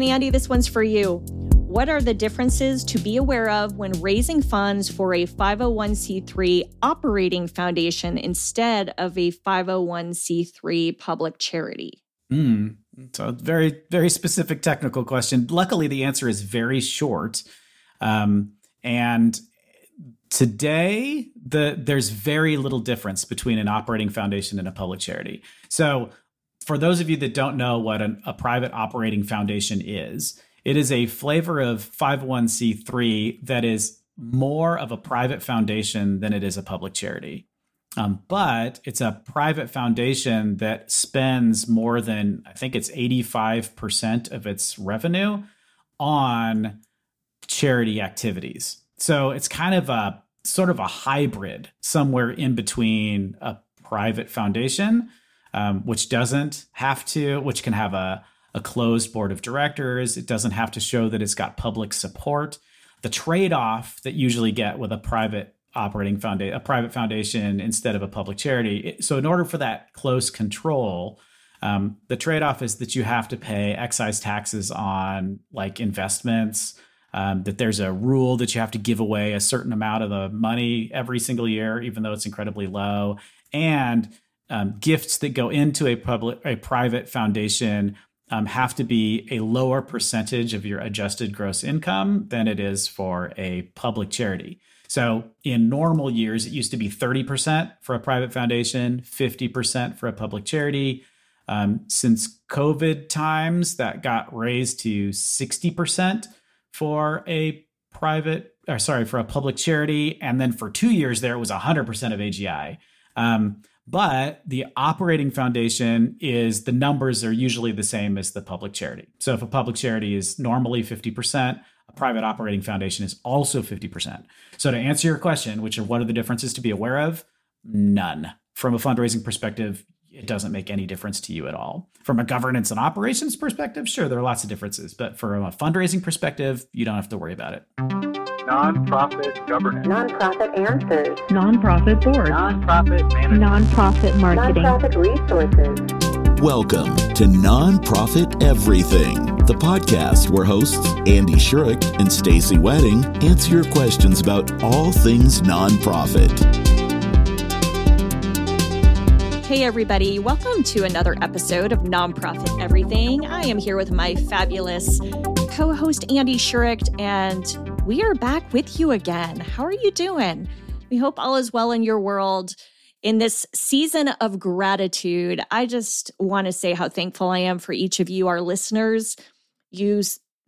right, Andy, this one's for you. What are the differences to be aware of when raising funds for a 501c3 operating foundation instead of a 501c3 public charity? Mm, a very, very specific technical question. Luckily, the answer is very short. Um, and today, the there's very little difference between an operating foundation and a public charity. So, for those of you that don't know what an, a private operating foundation is, it is a flavor of 501c3 that is more of a private foundation than it is a public charity. Um, but it's a private foundation that spends more than, I think it's 85% of its revenue on charity activities. So it's kind of a sort of a hybrid somewhere in between a private foundation, um, which doesn't have to, which can have a, a closed board of directors. It doesn't have to show that it's got public support. The trade off that usually get with a private operating foundation, a private foundation instead of a public charity. So, in order for that close control, um, the trade off is that you have to pay excise taxes on like investments. Um, that there's a rule that you have to give away a certain amount of the money every single year, even though it's incredibly low, and um, gifts that go into a public, a private foundation um, have to be a lower percentage of your adjusted gross income than it is for a public charity. So in normal years, it used to be 30% for a private foundation, 50% for a public charity. Um, since COVID times, that got raised to 60% for a private, or sorry, for a public charity. And then for two years there, it was 100% of AGI. Um, but the operating foundation is the numbers are usually the same as the public charity. So if a public charity is normally 50%, a private operating foundation is also 50%. So to answer your question, which are what are the differences to be aware of? None. From a fundraising perspective, it doesn't make any difference to you at all. From a governance and operations perspective, sure, there are lots of differences, but from a fundraising perspective, you don't have to worry about it. Nonprofit governance. Nonprofit answers. Nonprofit board. Nonprofit management. Nonprofit marketing. Nonprofit resources. Welcome to Nonprofit Everything, the podcast where hosts Andy Shurick and Stacy Wedding answer your questions about all things nonprofit. Hey, everybody, welcome to another episode of Nonprofit Everything. I am here with my fabulous co host, Andy Shurick, and we are back with you again. How are you doing? We hope all is well in your world. In this season of gratitude, I just want to say how thankful I am for each of you, our listeners. You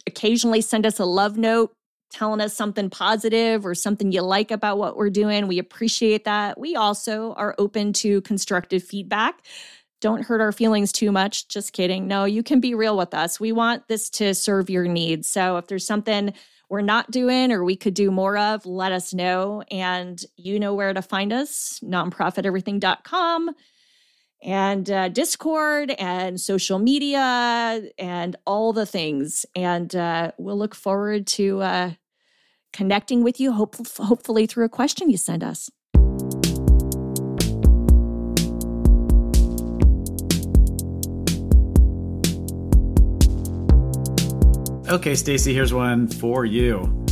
occasionally send us a love note telling us something positive or something you like about what we're doing. We appreciate that. We also are open to constructive feedback. Don't hurt our feelings too much. Just kidding. No, you can be real with us. We want this to serve your needs. So if there's something we're not doing or we could do more of, let us know. And you know where to find us nonprofiteverything.com and uh, Discord and social media and all the things. And uh, we'll look forward to uh, connecting with you, hope- hopefully through a question you send us. Okay, Stacy, here's one for you.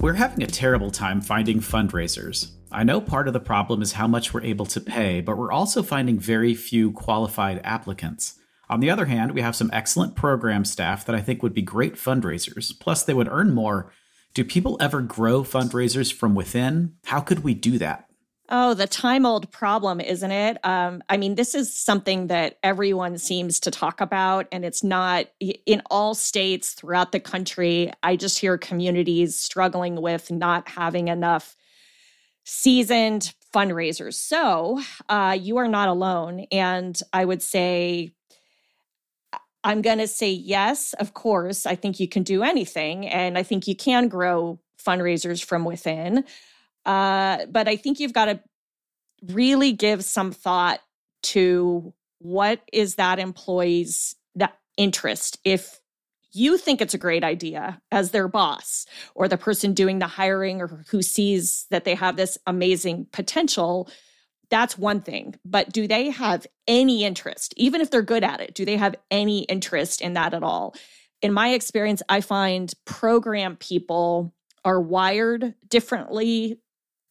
We're having a terrible time finding fundraisers. I know part of the problem is how much we're able to pay, but we're also finding very few qualified applicants. On the other hand, we have some excellent program staff that I think would be great fundraisers. Plus, they would earn more. Do people ever grow fundraisers from within? How could we do that? Oh, the time old problem, isn't it? Um, I mean, this is something that everyone seems to talk about, and it's not in all states throughout the country. I just hear communities struggling with not having enough seasoned fundraisers. So uh, you are not alone. And I would say, I'm going to say yes, of course. I think you can do anything, and I think you can grow fundraisers from within. Uh, but I think you've got to really give some thought to what is that employee's that interest? If you think it's a great idea as their boss or the person doing the hiring or who sees that they have this amazing potential that's one thing. But do they have any interest even if they're good at it do they have any interest in that at all? In my experience, I find program people are wired differently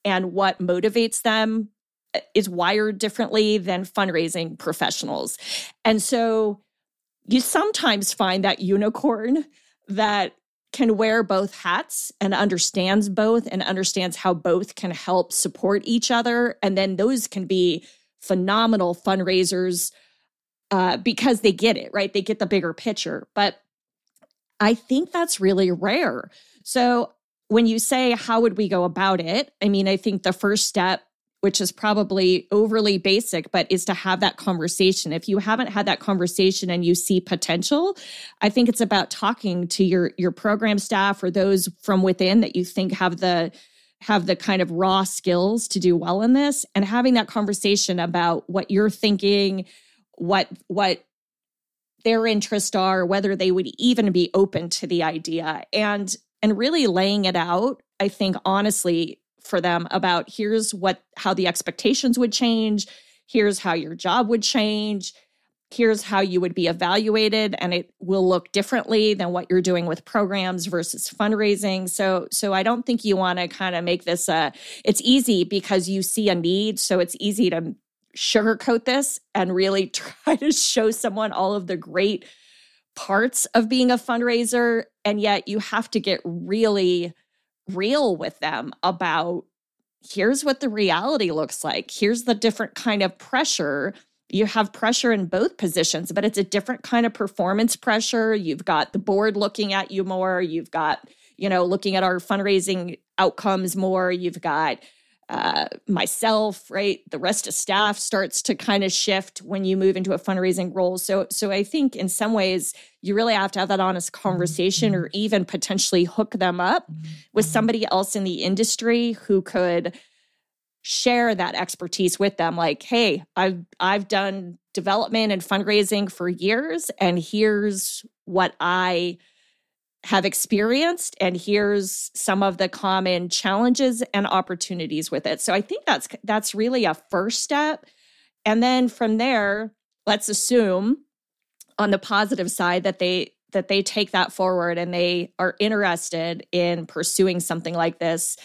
and what motivates them uh, is wired differently than fundraising professionals. And so you sometimes find that unicorn that can wear both hats and understands both and understands how both can help support each other. And then those can be phenomenal fundraisers uh, because they get it, right? They get the bigger picture. But I think that's really rare. So when you say, how would we go about it? I mean, I think the first step which is probably overly basic, but is to have that conversation. If you haven't had that conversation and you see potential, I think it's about talking to your your program staff or those from within that you think have the have the kind of raw skills to do well in this and having that conversation about what you're thinking, what what their interests are, whether they would even be open to the idea and and really laying it out. I think honestly for them about here's what how the expectations would change, here's how your job would change, here's how you would be evaluated and it will look differently than what you're doing with programs versus fundraising so so i don't think you want to kind of make this a it's easy because you see a need so it's easy to sugarcoat this and really try to show someone all of the great parts of being a fundraiser and yet you have to get really real with them about here's what the reality looks like. Here's the different kind of pressure. You have pressure in both positions, but it's a different kind of performance pressure. You've got the board looking at you more. You've got, you know, looking at our fundraising outcomes more. You've got uh, myself, right? The rest of staff starts to kind of shift when you move into a fundraising role. So, so I think in some ways you really have to have that honest conversation, or mm-hmm. even potentially hook them up mm-hmm. with mm-hmm. somebody else in the industry who could share that expertise with them. Like, hey, I've I've done development and fundraising for years, and here's what I have experienced and here's some of the common challenges and opportunities with it. So I think that's that's really a first step. And then from there, let's assume on the positive side that they that they take that forward and they are interested in pursuing something like this.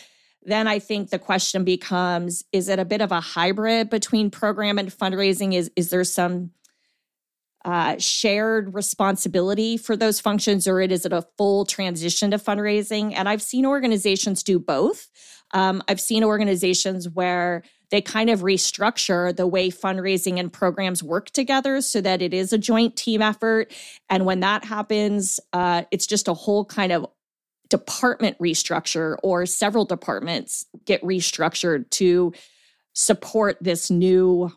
Then I think the question becomes is it a bit of a hybrid between program and fundraising is is there some uh, shared responsibility for those functions, or is it a full transition to fundraising? And I've seen organizations do both. Um, I've seen organizations where they kind of restructure the way fundraising and programs work together so that it is a joint team effort. And when that happens, uh, it's just a whole kind of department restructure, or several departments get restructured to support this new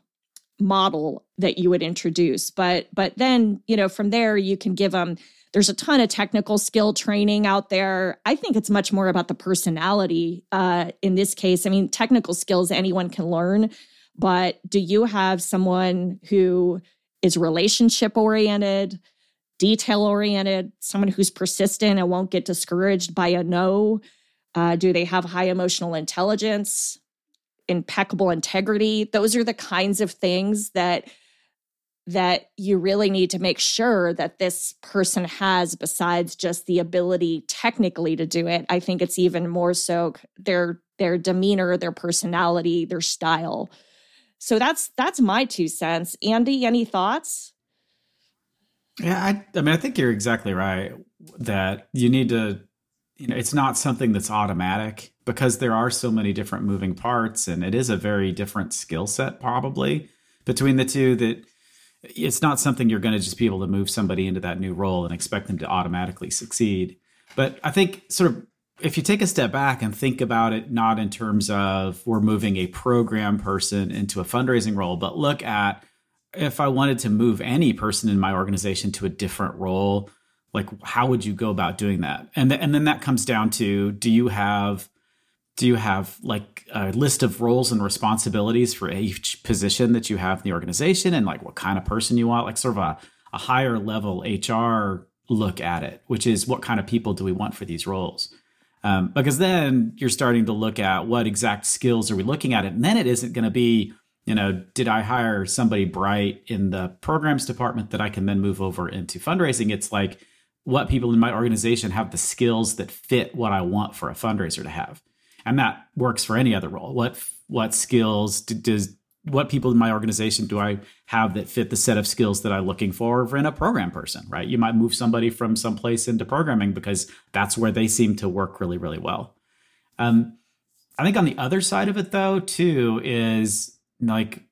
model that you would introduce. But but then you know from there you can give them there's a ton of technical skill training out there. I think it's much more about the personality uh, in this case. I mean technical skills anyone can learn but do you have someone who is relationship oriented detail oriented someone who's persistent and won't get discouraged by a no? Uh, do they have high emotional intelligence impeccable integrity. Those are the kinds of things that that you really need to make sure that this person has besides just the ability technically to do it. I think it's even more so their their demeanor their personality their style. So that's that's my two cents. Andy any thoughts? Yeah i, I mean i think you're exactly right that you need to you know it's not something that's automatic because there are so many different moving parts and it is a very different skill set probably between the two that it's not something you're going to just be able to move somebody into that new role and expect them to automatically succeed. But i think sort of if you take a step back and think about it not in terms of we're moving a program person into a fundraising role but look at if i wanted to move any person in my organization to a different role like how would you go about doing that? And th- and then that comes down to do you have do you have like a list of roles and responsibilities for each position that you have in the organization and like what kind of person you want like sort of a, a higher level hr look at it which is what kind of people do we want for these roles? Um, because then you're starting to look at what exact skills are we looking at? It and then it isn't going to be you know did i hire somebody bright in the programs department that i can then move over into fundraising? It's like what people in my organization have the skills that fit what I want for a fundraiser to have. And that works for any other role. What what skills do, does what people in my organization do I have that fit the set of skills that I'm looking for in a program person, right? You might move somebody from someplace into programming because that's where they seem to work really, really well. Um, I think on the other side of it though, too, is like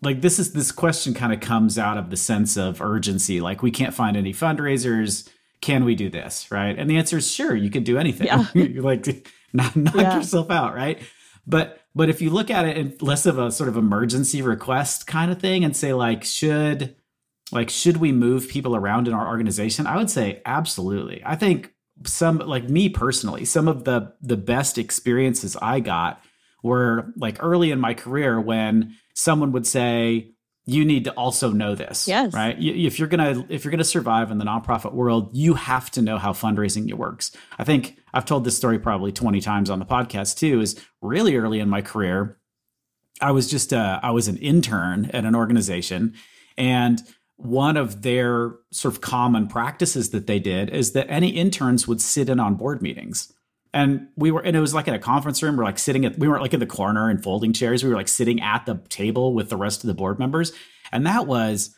like this is this question kind of comes out of the sense of urgency. Like we can't find any fundraisers. Can we do this? Right. And the answer is sure, you can do anything. Yeah. like knock, knock Yeah. yourself out, right? But but if you look at it in less of a sort of emergency request kind of thing and say like should like should we move people around in our organization? I would say absolutely. I think some like me personally, some of the the best experiences I got were like early in my career when someone would say you need to also know this Yes. right? You- if you're gonna if you're gonna survive in the nonprofit world you have to know how fundraising works. I think i've told this story probably 20 times on the podcast too is really early in my career i was just uh, i was an intern at an organization and one of their sort of common practices that they did is that any interns would sit in on board meetings and we were and it was like in a conference room we're like sitting at we weren't like in the corner in folding chairs. We were like sitting at the table with the rest of the board members. And that was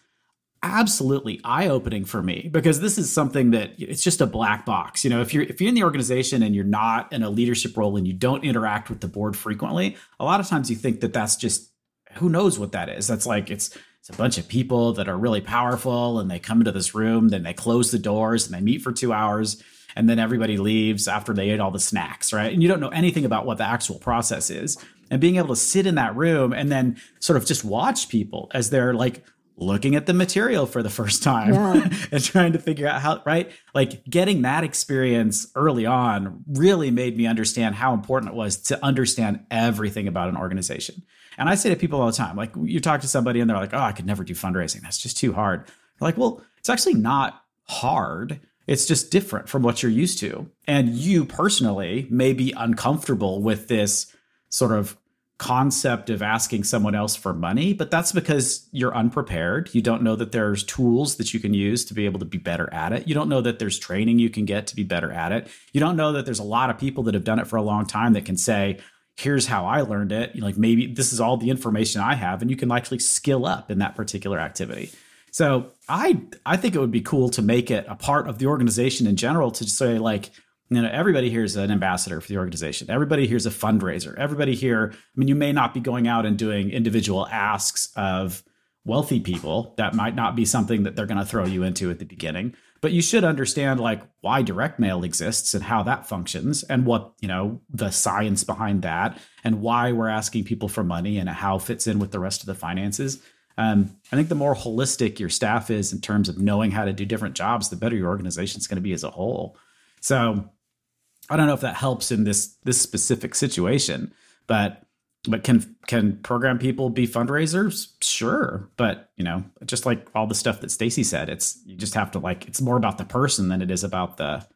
absolutely eye-opening for me because this is something that it's just a black box. You know if you're if you're in the organization and you're not in a leadership role and you don't interact with the board frequently a lot of times you think that that's just who knows what that is. That's like it's it's a bunch of people that are really powerful and they come into this room then they close the doors and they meet for two hours and then everybody leaves after they ate all the snacks, right? And you don't know anything about what the actual process is. And being able to sit in that room and then sort of just watch people as they're like looking at the material for the first time Yeah. and trying to figure out how, right? Like getting that experience early on really made me understand how important it was to understand everything about an organization. And I say to people all the time, like you talk to somebody and they're like, oh, I could never do fundraising. That's just too hard. They're like, well, it's actually not hard. It's just different from what you're used to. And you personally may be uncomfortable with this sort of concept of asking someone else for money, but that's because you're unprepared. You don't know that there's tools that you can use to be able to be better at it. You don't know that there's training you can get to be better at it. You don't know that there's a lot of people that have done it for a long time that can say, here's how I learned it. Like maybe this is all the information I have, and you can actually skill up in that particular activity. So I I think it would be cool to make it a part of the organization in general to say like you know everybody here is an ambassador for the organization. Everybody here is a fundraiser. Everybody here. I mean, you may not be going out and doing individual asks of wealthy people. That might not be something that they're going to throw you into at the beginning. But you should understand like why direct mail exists and how that functions and what, you know, the science behind that and why we're asking people for money and how it fits in with the rest of the finances. Um, I think the more holistic your staff is in terms of knowing how to do different jobs, the better your organization is going to be as a whole. So I don't know if that helps in this this specific situation, but but can can program people be fundraisers? Sure, but you know, just like all the stuff that Stacy said, it's you just have to like it's more about the person than it is about the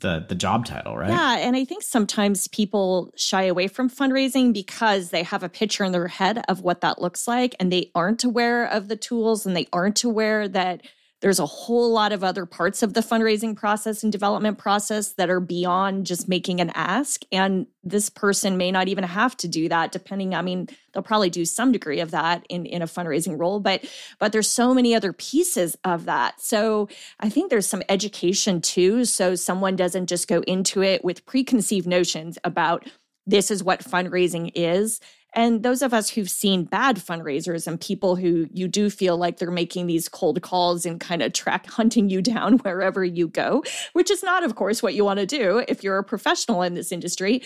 the the job title, right? Yeah, and I think sometimes people shy away from fundraising because they have a picture in their head of what that looks like and they aren't aware of the tools and they aren't aware that there's a whole lot of other parts of the fundraising process and development process that are beyond just making an ask and this person may not even have to do that depending I mean they'll probably do some degree of that in in a fundraising role but but there's so many other pieces of that. So I think there's some education too. So someone doesn't just go into it with preconceived notions about this is what fundraising is. And those of us who've seen bad fundraisers and people who you do feel like they're making these cold calls and kind of track hunting you down wherever you go, which is not, of course, what you want to do if you're a professional in this industry.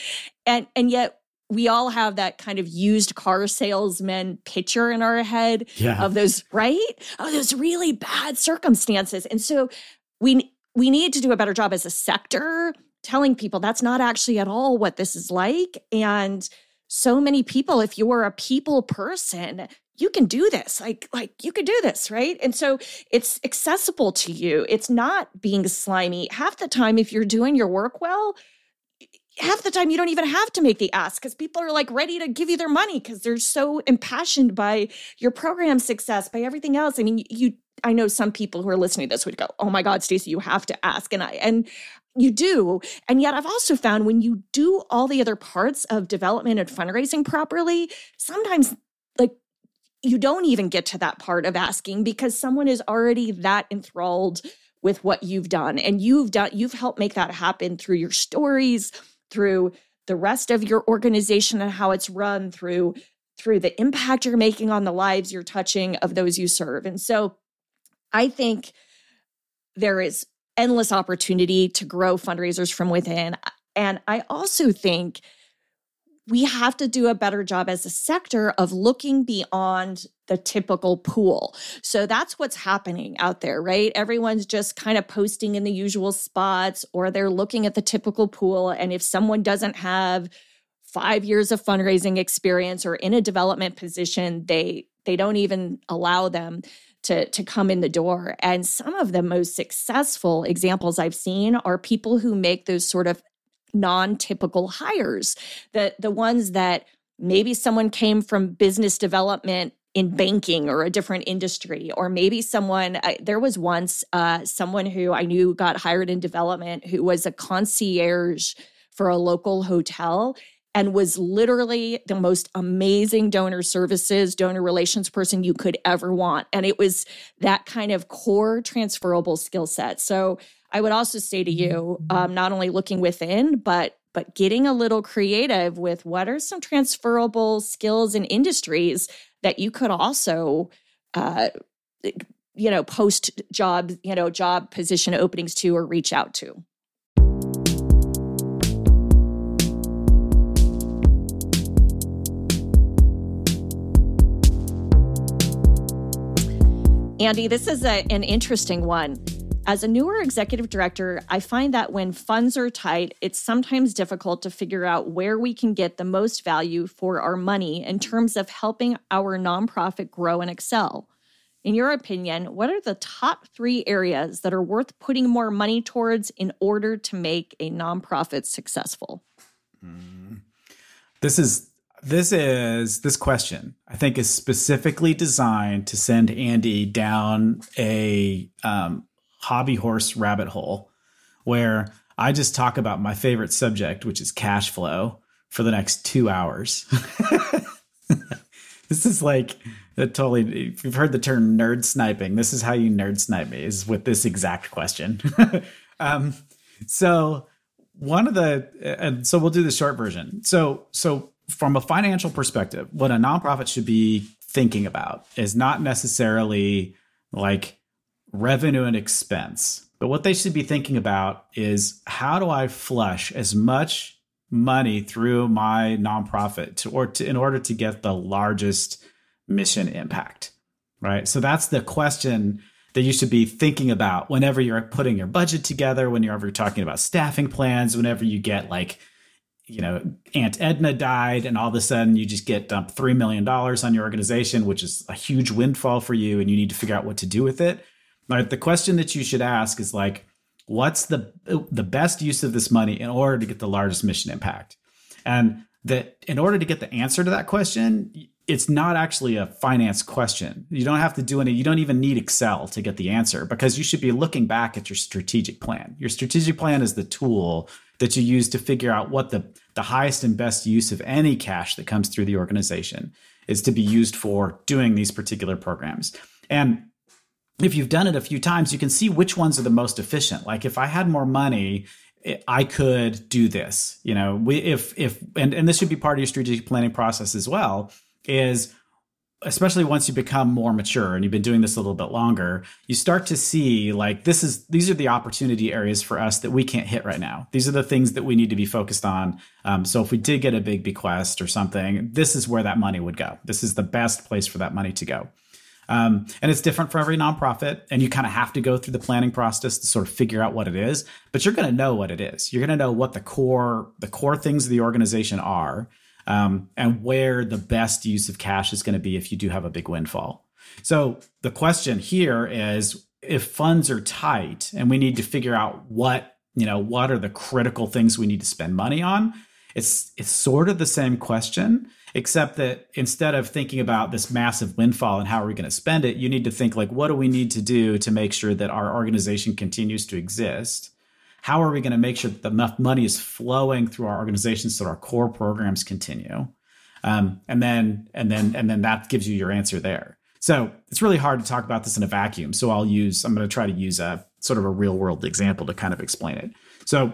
And and yet we all have that kind of used car salesman picture in our head Yeah. of those right of those really bad circumstances and so we we need to do a better job as a sector telling people that's not actually at all what this is like and so many people if you are a people person you can do this like like you could do this right? And so it's accessible to you. It's not being slimy. Half the time if you're doing your work well half the time you don't even have to make the ask because people are like ready to give you their money because they're so impassioned by your program success, by everything else. I mean, you I know some people who are listening to this would go, "Oh my God, Stacy, you have to ask," and I and you do. And yet, I've also found when you do all the other parts of development and fundraising properly, sometimes like you don't even get to that part of asking because someone is already that enthralled with what you've done and you've done you've helped make that happen through your stories through the rest of your organization and how it's run through through the impact you're making on the lives you're touching of those you serve and so i think there is endless opportunity to grow fundraisers from within and i also think we have to do a better job as a sector of looking beyond the typical pool. So that's what's happening out there, right? Everyone's just kind of posting in the usual spots or they're looking at the typical pool. And if someone doesn't have five years of fundraising experience or in a development position, they they don't even allow them to, to come in the door. And some of the most successful examples I've seen are people who make those sort of non-typical hires the the ones that maybe someone came from business development in banking or a different industry or maybe someone I, there was once uh, someone who i knew got hired in development who was a concierge for a local hotel and was literally the most amazing donor services, donor relations person you could ever want. And it was that kind of core transferable skill set. So I would also say to you, mm-hmm. um, not only looking within, but but getting a little creative with what are some transferable skills and industries that you could also uh, you know post job you know job position openings to or reach out to Andy, this is a, an interesting one. As a newer executive director, I find that when funds are tight, it's sometimes difficult to figure out where we can get the most value for our money in terms of helping our nonprofit grow and excel. In your opinion, what are the top three areas that are worth putting more money towards in order to make a nonprofit successful? Mm. This is this is this question I think is specifically designed to send Andy down a um, hobby horse rabbit hole where I just talk about my favorite subject, which is cash flow, for the next two hours. this is like a totally, if you've heard the term nerd sniping, this is how you nerd snipe me, is with this exact question. um, so, one of the, and so we'll do the short version. So, so from a financial perspective, what a nonprofit should be thinking about is not necessarily like revenue and expense. But what they should be thinking about is how do I flush as much money through my nonprofit to, or to, in order to get the largest mission impact, right? So that's the question that you should be thinking about whenever you're putting your budget together, whenever you're talking about staffing plans, whenever you get like, you know, Aunt Edna died and all of a sudden you just get dumped $3 million on your organization, which is a huge windfall for you and you need to figure out what to do with it Right. The question that you should ask is like, what's the the best use of this money in order to get the largest mission impact? And that in order to get the answer to that question, it's not actually a finance question. You don't have to do any, you don't even need Excel to get the answer because you should be looking back at your strategic plan. Your strategic plan is the tool that you use to figure out what the, the highest and best use of any cash that comes through the organization is to be used for doing these particular programs. And if you've done it a few times, you can see which ones are the most efficient. Like if I had more money, I could do this. You know, we if if and and this should be part of your strategic planning process as well. Is especially once you become more mature and you've been doing this a little bit longer, you start to see like this is these are the opportunity areas for us that we can't hit right now. These are the things that we need to be focused on. Um, so if we did get a big bequest or something, this is where that money would go. This is the best place for that money to go. Um, and it's different for every nonprofit. And you kind of have to go through the planning process to sort of figure out what it is. But you're going to know what it is. You're going to know what the core the core things of the organization are, um, and where the best use of cash is going to be if you do have a big windfall. So the question here is if funds are tight and we need to figure out what you know, what are the critical things we need to spend money on? It's it's sort of the same question, except that instead of thinking about this massive windfall and how are we going to spend it, you need to think like what do we need to do to make sure that our organization continues to exist? How are we going to make sure that enough money is flowing through our organization so that our core programs continue? Um, and then and then and then that gives you your answer there. So it's really hard to talk about this in a vacuum. So I'll use I'm going to try to use a sort of a real world example to kind of explain it. So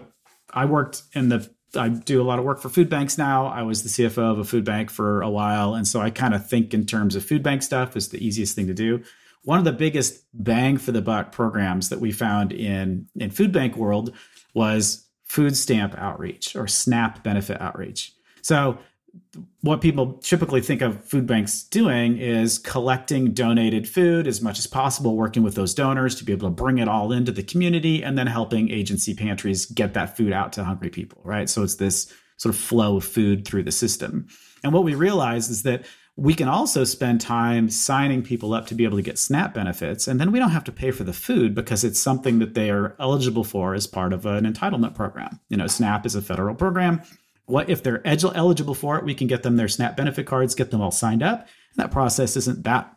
I worked in the I do a lot of work for food banks now. I was the CFO of a food bank for a while. And so I kind of think in terms of food bank stuff is the easiest thing to do. One of the biggest bang for the buck programs that we found in, in food bank world was food stamp outreach or SNAP benefit outreach. So what people typically think of food banks doing is collecting donated food as much as possible, working with those donors to be able to bring it all into the community and then helping agency pantries get that food out to hungry people, right? So it's this sort of flow of food through the system. And what we realize is that we can also spend time signing people up to be able to get SNAP benefits. And then we don't have to pay for the food because it's something that they are eligible for as part of an entitlement program. You know, SNAP is a federal program what if they're eligible for it? We can get them their SNAP benefit cards, get them all signed up. And that process isn't that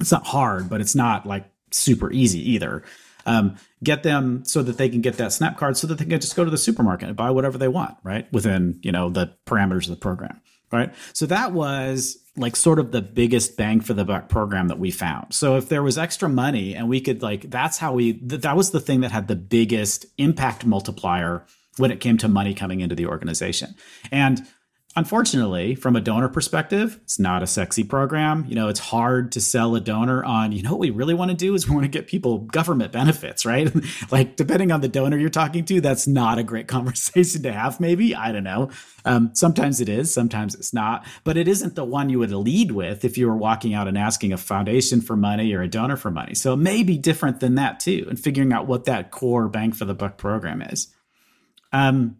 it's not hard, but it's not like super easy either. Um, get them so that they can get that SNAP card, so that they can just go to the supermarket and buy whatever they want, right? Within you know the parameters of the program, right? So that was like sort of the biggest bang for the buck program that we found. So if there was extra money and we could like, that's how we th- that was the thing that had the biggest impact multiplier when it came to money coming into the organization. And unfortunately, from a donor perspective, it's not a sexy program. You know, it's hard to sell a donor on, you know, what we really want to do is we want to get people government benefits, right? like, depending on the donor you're talking to, that's not a great conversation to have, maybe. I don't know. Um, sometimes it is, sometimes it's not, but it isn't the one you would lead with if you were walking out and asking a foundation for money or a donor for money. So it may be different than that too, and figuring out what that core bang for the buck program is. Um,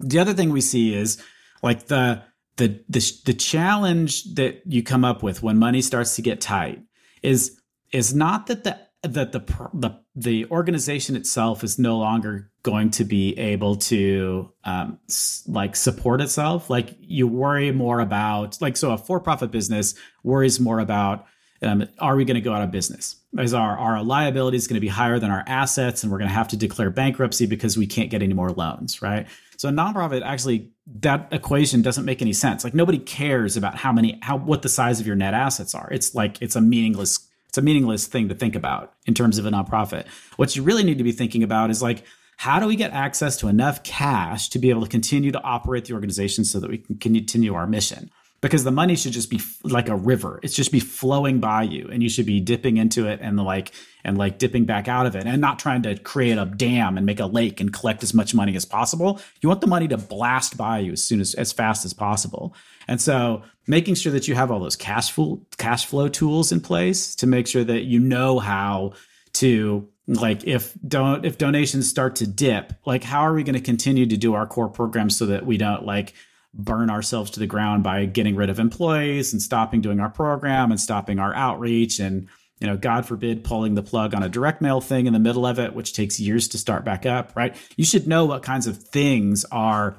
the other thing we see is like the the the the challenge that you come up with when money starts to get tight is is not that the that the the the organization itself is no longer going to be able to um, like support itself. Like you worry more about like so a for profit business worries more about um, are we going to go out of business? Is our, our liabilities going to be higher than our assets and we're going to have to declare bankruptcy because we can't get any more loans, right? So a nonprofit actually that equation doesn't make any sense. Like nobody cares about how many how what the size of your net assets are. It's like it's a meaningless it's a meaningless thing to think about in terms of a nonprofit. What you really need to be thinking about is like how do we get access to enough cash to be able to continue to operate the organization so that we can continue our mission? Because the money should just be like a river. It's just be flowing by you and you should be dipping into it and like and like dipping back out of it and not trying to create a dam and make a lake and collect as much money as possible. You want the money to blast by you as soon as as fast as possible. And so making sure that you have all those cash flow cash flow tools in place to make sure that you know how to like if don't if donations start to dip, like how are we going to continue to do our core programs so that we don't like burn ourselves to the ground by getting rid of employees and stopping doing our program and stopping our outreach and you know god forbid pulling the plug on a direct mail thing in the middle of it which takes years to start back up right? You should know what kinds of things are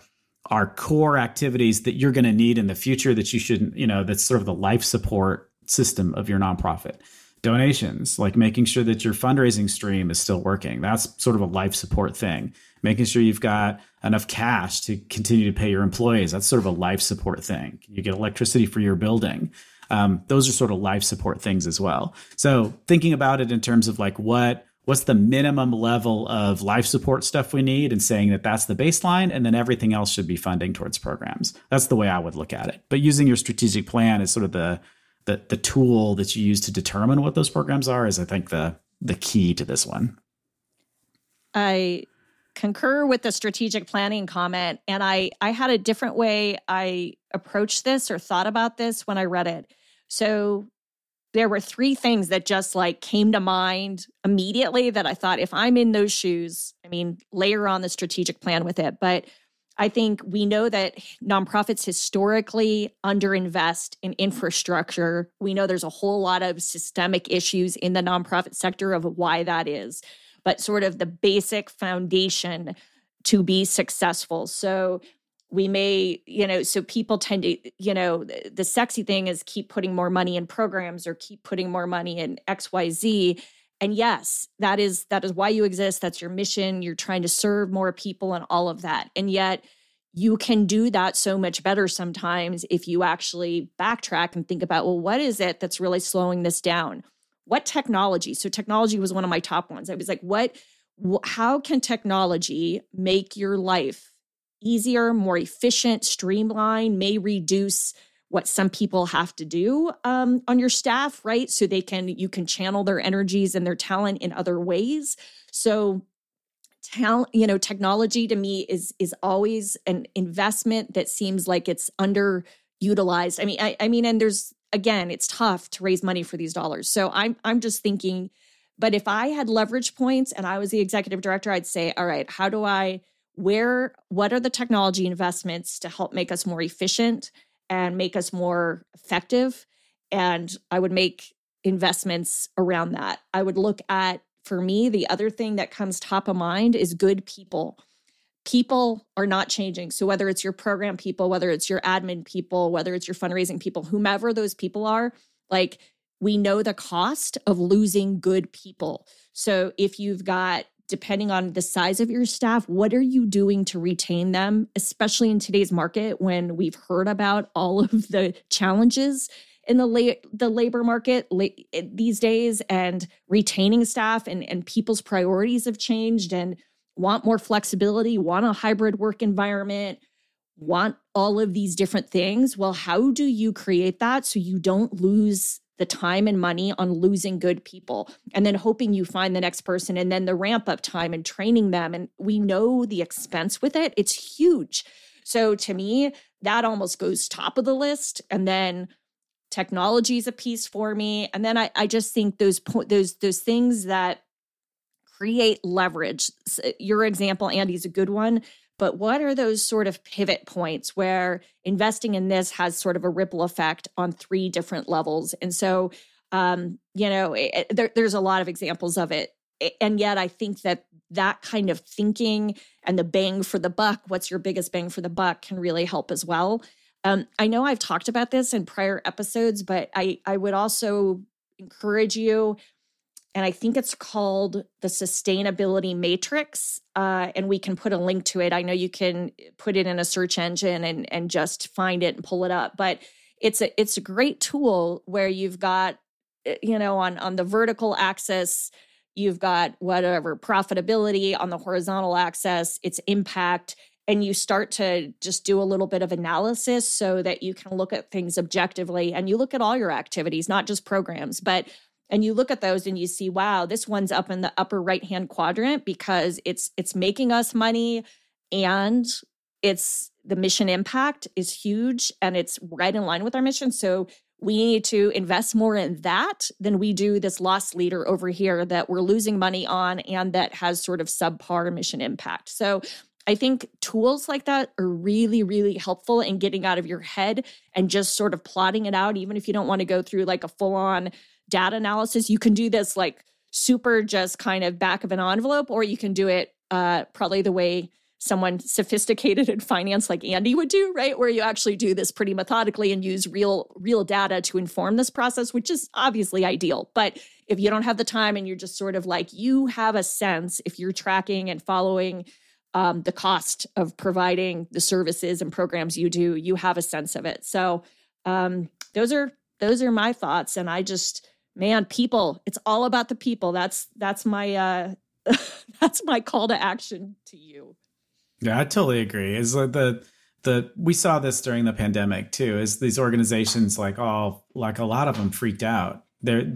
are core activities that you're going to need in the future that you shouldn't you know that's sort of the life support system of your nonprofit donations like making sure that your fundraising stream is still working that's sort of a life support thing making sure you've got enough cash to continue to pay your employees. That's sort of a life support thing. You get electricity for your building. Um, those are sort of life support things as well. So thinking about it in terms of like what what's the minimum level of life support stuff we need and saying that that's the baseline and then everything else should be funding towards programs that's the way i would look at it but using your strategic plan is sort of the the, the tool that you use to determine what those programs are is i think the the key to this one i concur with the strategic planning comment and I I had a different way I approached this or thought about this when I read it. So there were three things that just like came to mind immediately that I thought if I'm in those shoes, I mean, layer on the strategic plan with it, but I think we know that nonprofits historically underinvest in infrastructure. We know there's a whole lot of systemic issues in the nonprofit sector of why that is. but sort of the basic foundation to be successful. So we may, you know, so people tend to, you know, the, the sexy thing is keep putting more money in programs or keep putting more money in XYZ. And yes, that is that is why you exist. That's your mission. You're trying to serve more people and all of that. And yet you can do that so much better sometimes if you actually backtrack and think about, well, what is it that's really slowing this down? What technology? So technology was one of my top ones. I was like, what how can technology make your life easier, more efficient, streamline may reduce what some people have to do um, on your staff, right? So they can you can channel their energies and their talent in other ways. So talent, you know, technology to me is is always an investment that seems like it's underutilized. I mean, I, I mean, and there's again, it's tough to raise money for these dollars. So I'm I'm just thinking, but if I had leverage points and I was the executive director, I'd say, all right, how do I where what are the technology investments to help make us more efficient and make us more effective and i would make investments around that. I would look at for me the other thing that comes top of mind is good people. People are not changing. So whether it's your program people whether it's your admin people whether it's your fundraising people whomever those people are like we know the cost of losing good people. So if you've got depending on the size of your staff, what are you doing to retain them, especially in today's market when we've heard about all of the challenges in the la- the labor market la- these days and retaining staff and, and people's priorities have changed and want more flexibility, want a hybrid work environment, want all of these different things. Well, how do you create that so you don't lose the time and money on losing good people and then hoping you find the next person and then the ramp up time and training them. And we know the expense with it, it's huge. So to me, that almost goes top of the list. And then technology is a piece for me. And then I, I just think those those those things that create leverage. Your example, Andy, is a good one. But what are those sort of pivot points where investing in this has sort of a ripple effect on three different levels? And so, um, you know, it, there, there's a lot of examples of it. And yet, I think that that kind of thinking and the bang for the buck, what's your biggest bang for the buck, can really help as well. Um, I know I've talked about this in prior episodes, but I, I would also encourage you and I think it's called the Sustainability Matrix. Uh, and we can put a link to it. I know you can put it in a search engine and and just find it and pull it up. But it's a it's a great tool where you've got eh, you know on on the vertical axis you've got whatever profitability on the horizontal axis its impact and you start to just do a little bit of analysis so that you can look at things objectively and you look at all your activities not just programs but and you look at those and you see wow this one's up in the upper right hand quadrant because it's it's making us money and it's the mission impact is huge and it's right in line with our mission. So we need to invest more in that than we do this loss leader over here that we're losing money on and that has sort of subpar mission impact. So I think tools like that are really, really helpful in getting out of your head and just sort of plotting it out, even if you don't want to go through like a full on data analysis. You can do this like super just kind of back of an envelope, or you can do it uh, probably the way someone sophisticated in finance like Andy would do, right? Where you actually do this pretty methodically and use real real data to inform this process, which is obviously ideal. But if you don't have the time and you're just sort of like you have a sense if you're tracking and following um, the cost of providing the services and programs you do, you have a sense of it. So um, those are those are my thoughts, and I just man people it's all about the people. That's that's my uh that's my call to action to you. Yeah i totally agree. Is like the the we saw this during the pandemic too is these organizations like all like a lot of them freaked out. They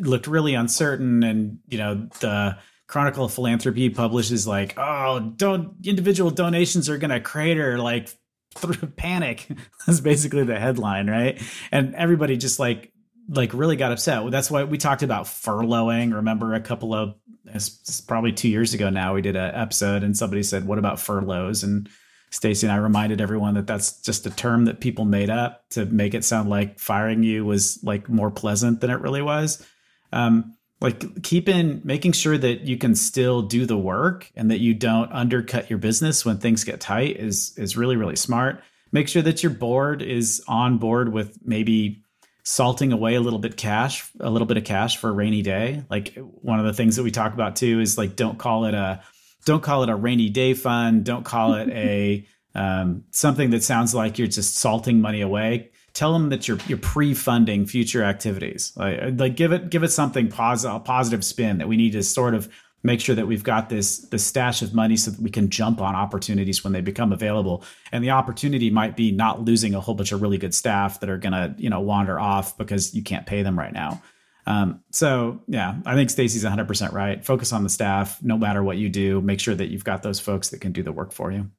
looked really uncertain and you know the chronicle of philanthropy publishes like oh don't individual donations are gonna crater like through panic. That's basically the headline right? And everybody just like like really got upset. That's why we talked about furloughing. Remember a couple of it's probably two years ago now we did an episode and somebody said, "What about furloughs?" And Stacy and I reminded everyone that that's just a term that people made up to make it sound like firing you was like more pleasant than it really was. Um, like keeping making sure that you can still do the work and that you don't undercut your business when things get tight is is really really smart make sure that your board is on board with maybe salting away a little bit cash a little bit of cash for a rainy day. Like one of the things that we talk about too is like don't call it a don't call it a rainy day fund. Don't call it a um, something that sounds like you're just salting money away. Tell them that you're you're pre-funding future activities. Like, like give it give it something positive, positive spin that we need to sort of make sure that we've got this this stash of money so that we can jump on opportunities when they become available. And the opportunity might be not losing a whole bunch of really good staff that are going to you know wander off because you can't pay them right now. Um, so yeah, I think Stacy's 100% right. Focus on the staff, no matter what you do. Make sure that you've got those folks that can do the work for you.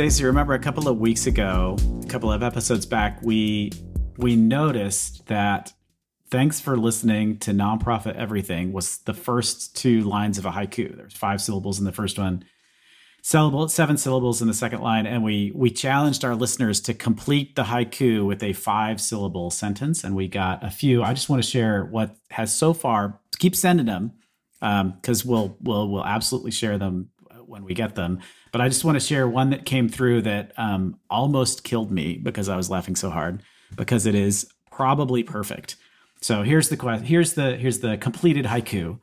Stacy, remember a couple of weeks ago, a couple of episodes back, we we noticed that thanks for listening to nonprofit everything was the first two lines of a haiku. There's five syllables in the first one, seven syllables in the second line, and we we challenged our listeners to complete the haiku with a five syllable sentence, and we got a few. I just want to share what has so far. Keep sending them because um, we'll we'll we'll absolutely share them when we get them. But I just want to share one that came through that um, almost killed me because I was laughing so hard because it is probably perfect. So here's the question. Here's the here's the completed haiku.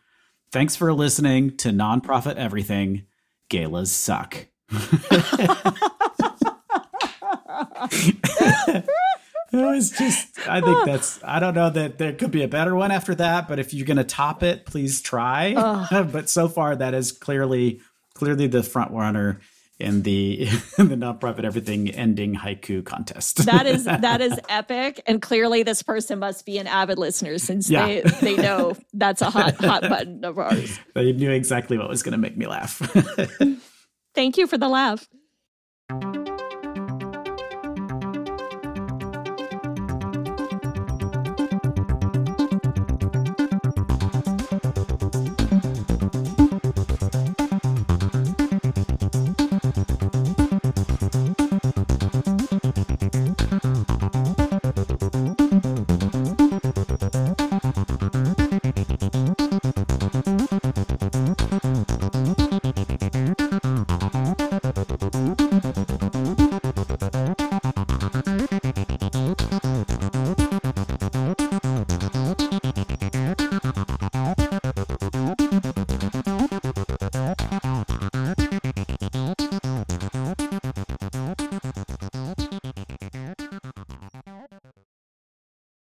Thanks for listening to Nonprofit Everything. Galas suck. it was just i think that's i don't know that there could be a better one after that but if you're going to top it please try but so far that is clearly clearly the front runner in the in the nonprofit everything ending haiku contest. that is that is epic, and clearly this person must be an avid listener since yeah. they they know that's a hot hot button of ours. They knew exactly what was going to make me laugh. Thank you for the laugh.